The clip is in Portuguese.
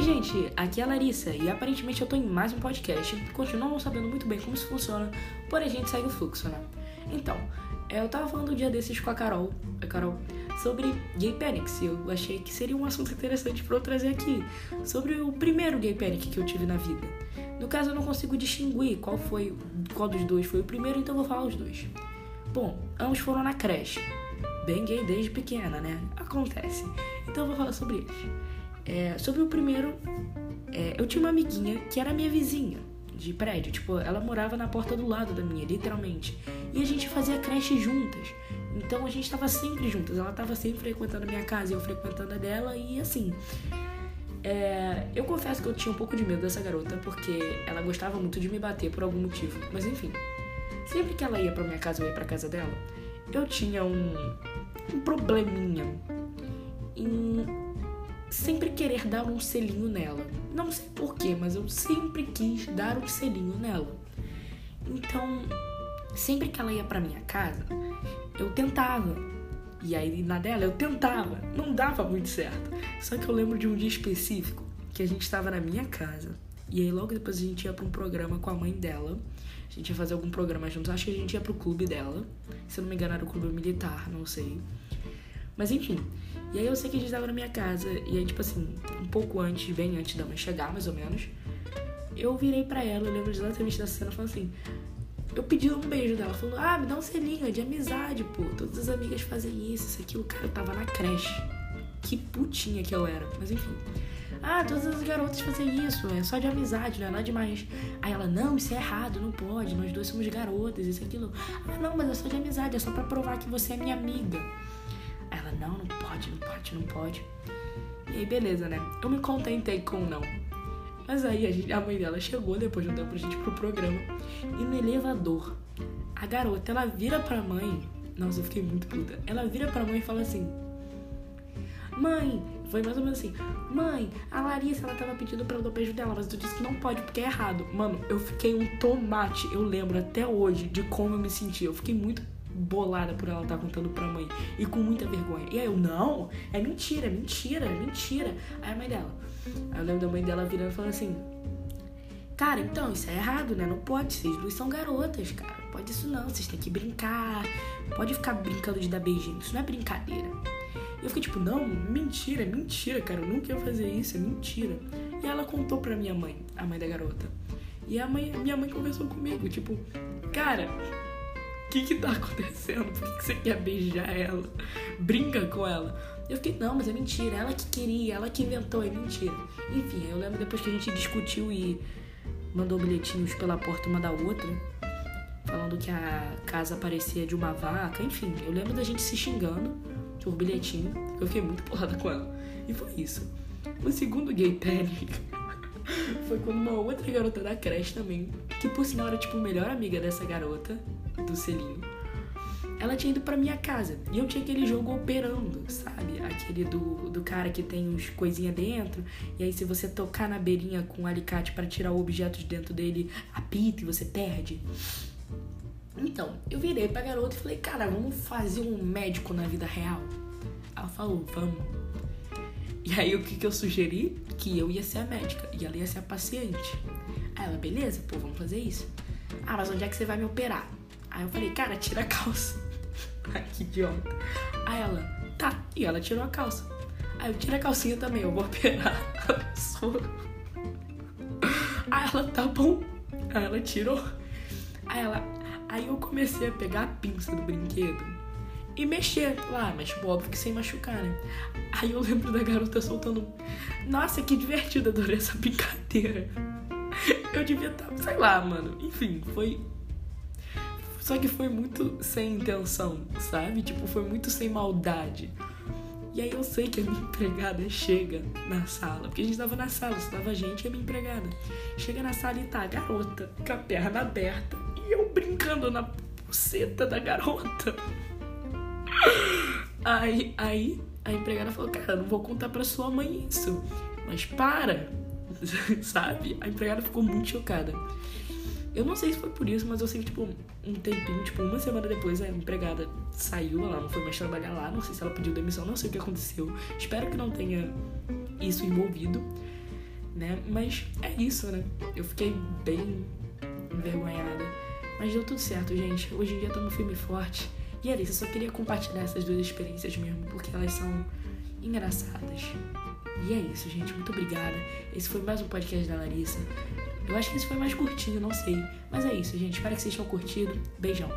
Oi, gente, aqui é a Larissa e aparentemente eu tô em mais um podcast. Continuo não sabendo muito bem como isso funciona, porém a gente segue o fluxo, né? Então, eu tava falando um dia desses com a Carol, a Carol, sobre gay panics e eu achei que seria um assunto interessante para eu trazer aqui, sobre o primeiro gay panic que eu tive na vida. No caso, eu não consigo distinguir qual foi, qual dos dois foi o primeiro, então eu vou falar os dois. Bom, ambos foram na creche. Bem gay desde pequena, né? Acontece. Então eu vou falar sobre eles. É, sobre o primeiro, é, eu tinha uma amiguinha que era minha vizinha de prédio. Tipo, ela morava na porta do lado da minha, literalmente. E a gente fazia creche juntas. Então a gente tava sempre juntas. Ela tava sempre frequentando a minha casa eu frequentando a dela. E assim. É, eu confesso que eu tinha um pouco de medo dessa garota, porque ela gostava muito de me bater por algum motivo. Mas enfim. Sempre que ela ia pra minha casa ou ia pra casa dela, eu tinha um, um probleminha em sempre querer dar um selinho nela. Não sei porquê, mas eu sempre quis dar um selinho nela. Então, sempre que ela ia pra minha casa, eu tentava. E aí na dela eu tentava. Não dava muito certo. Só que eu lembro de um dia específico que a gente estava na minha casa. E aí logo depois a gente ia pra um programa com a mãe dela. A gente ia fazer algum programa juntos. Acho que a gente ia pro clube dela. Se eu não me engano, era o clube militar, não sei. Mas enfim. E aí eu sei que a gente tava na minha casa. E aí, tipo assim, um pouco antes, bem antes da mãe chegar, mais ou menos. Eu virei pra ela, eu lembro exatamente dessa cena, falando assim. Eu pedi um beijo dela, falando, ah, me dá um selinho, é de amizade, pô. Todas as amigas fazem isso, isso aqui. O cara tava na creche. Que putinha que eu era. Mas enfim. Ah, todas as garotas fazem isso, é só de amizade, não é nada demais. Aí ela, não, isso é errado, não pode, nós dois somos garotas, isso e aquilo. Ah, não, mas é só de amizade, é só pra provar que você é minha amiga. Não, não pode, não pode, não pode. E aí, beleza, né? Eu me contentei com não. Mas aí a, gente, a mãe dela chegou depois de um tempo a gente pro programa. E no elevador, a garota, ela vira pra mãe. Nossa, eu fiquei muito puta. Ela vira pra mãe e fala assim: Mãe, foi mais ou menos assim: Mãe, a Larissa ela tava pedindo pra eu dar beijo dela, mas tu disse que não pode porque é errado. Mano, eu fiquei um tomate. Eu lembro até hoje de como eu me senti. Eu fiquei muito bolada por ela estar tá contando pra mãe e com muita vergonha. E aí eu, não, é mentira, é mentira, é mentira. Aí a mãe dela, aí eu lembro da mãe dela virando e falando assim: Cara, então, isso é errado, né? Não pode, vocês duas são garotas, cara. Não pode isso não, vocês têm que brincar. Pode ficar brincando de dar beijinho, isso não é brincadeira. E eu fiquei tipo, não, mentira, é mentira, cara. Eu nunca ia fazer isso, é mentira. E ela contou pra minha mãe, a mãe da garota. E a mãe, minha mãe conversou comigo, tipo, cara, que que tá acontecendo? Por que, você quer beijar ela? Brinca com ela. Eu fiquei, não, mas é mentira, ela que queria, ela que inventou, é mentira. Enfim, eu lembro depois que a gente discutiu e mandou bilhetinhos pela porta uma da outra, falando que a casa parecia de uma vaca, enfim, eu lembro da gente se xingando por bilhetinho, eu fiquei muito porrada com ela. E foi isso. O segundo gay panic foi quando uma outra garota da creche também, que por sinal era tipo melhor amiga dessa garota, do selinho, ela tinha ido pra minha casa e eu tinha aquele jogo operando, sabe? Aquele do, do cara que tem uns coisinha dentro, e aí se você tocar na beirinha com um alicate para tirar o objeto de dentro dele, apita e você perde. Então, eu virei pra garota e falei, cara, vamos fazer um médico na vida real? Ela falou, vamos. E aí o que, que eu sugeri? Que eu ia ser a médica e ela ia ser a paciente. Aí ela, beleza, pô, vamos fazer isso. Ah, mas onde é que você vai me operar? Aí eu falei, cara, tira a calça. Ai, que idiota. Aí ela, tá. E ela tirou a calça. Aí eu tiro a calcinha também, eu vou operar a pessoa. Aí ela, tá bom. Aí ela tirou. Aí ela, aí eu comecei a pegar a pinça do brinquedo e mexer lá, mas tipo, óbvio que sem machucar, né? Aí eu lembro da garota soltando. Nossa, que divertida, adorei essa brincadeira. Eu devia estar, tá, sei lá, mano. Enfim, foi só que foi muito sem intenção, sabe? Tipo, foi muito sem maldade. E aí eu sei que a minha empregada chega na sala, porque a gente tava na sala, estava a gente e a minha empregada. Chega na sala e tá a garota com a perna aberta e eu brincando na buceta da garota. Aí, aí a empregada falou, cara, não vou contar pra sua mãe isso. Mas para! Sabe? A empregada ficou muito chocada. Eu não sei se foi por isso, mas eu sei que, tipo, um tempinho, tipo, uma semana depois, a empregada saiu, ela não foi mais trabalhar lá, não sei se ela pediu demissão, não sei o que aconteceu. Espero que não tenha isso envolvido. né? Mas é isso, né? Eu fiquei bem envergonhada. Mas deu tudo certo, gente. Hoje em dia estamos firme e forte. E era isso, eu só queria compartilhar essas duas experiências mesmo, porque elas são engraçadas. E é isso, gente. Muito obrigada. Esse foi mais um podcast da Larissa. Eu acho que esse foi mais curtinho, não sei. Mas é isso, gente. Espero que vocês tenham curtido. Beijão.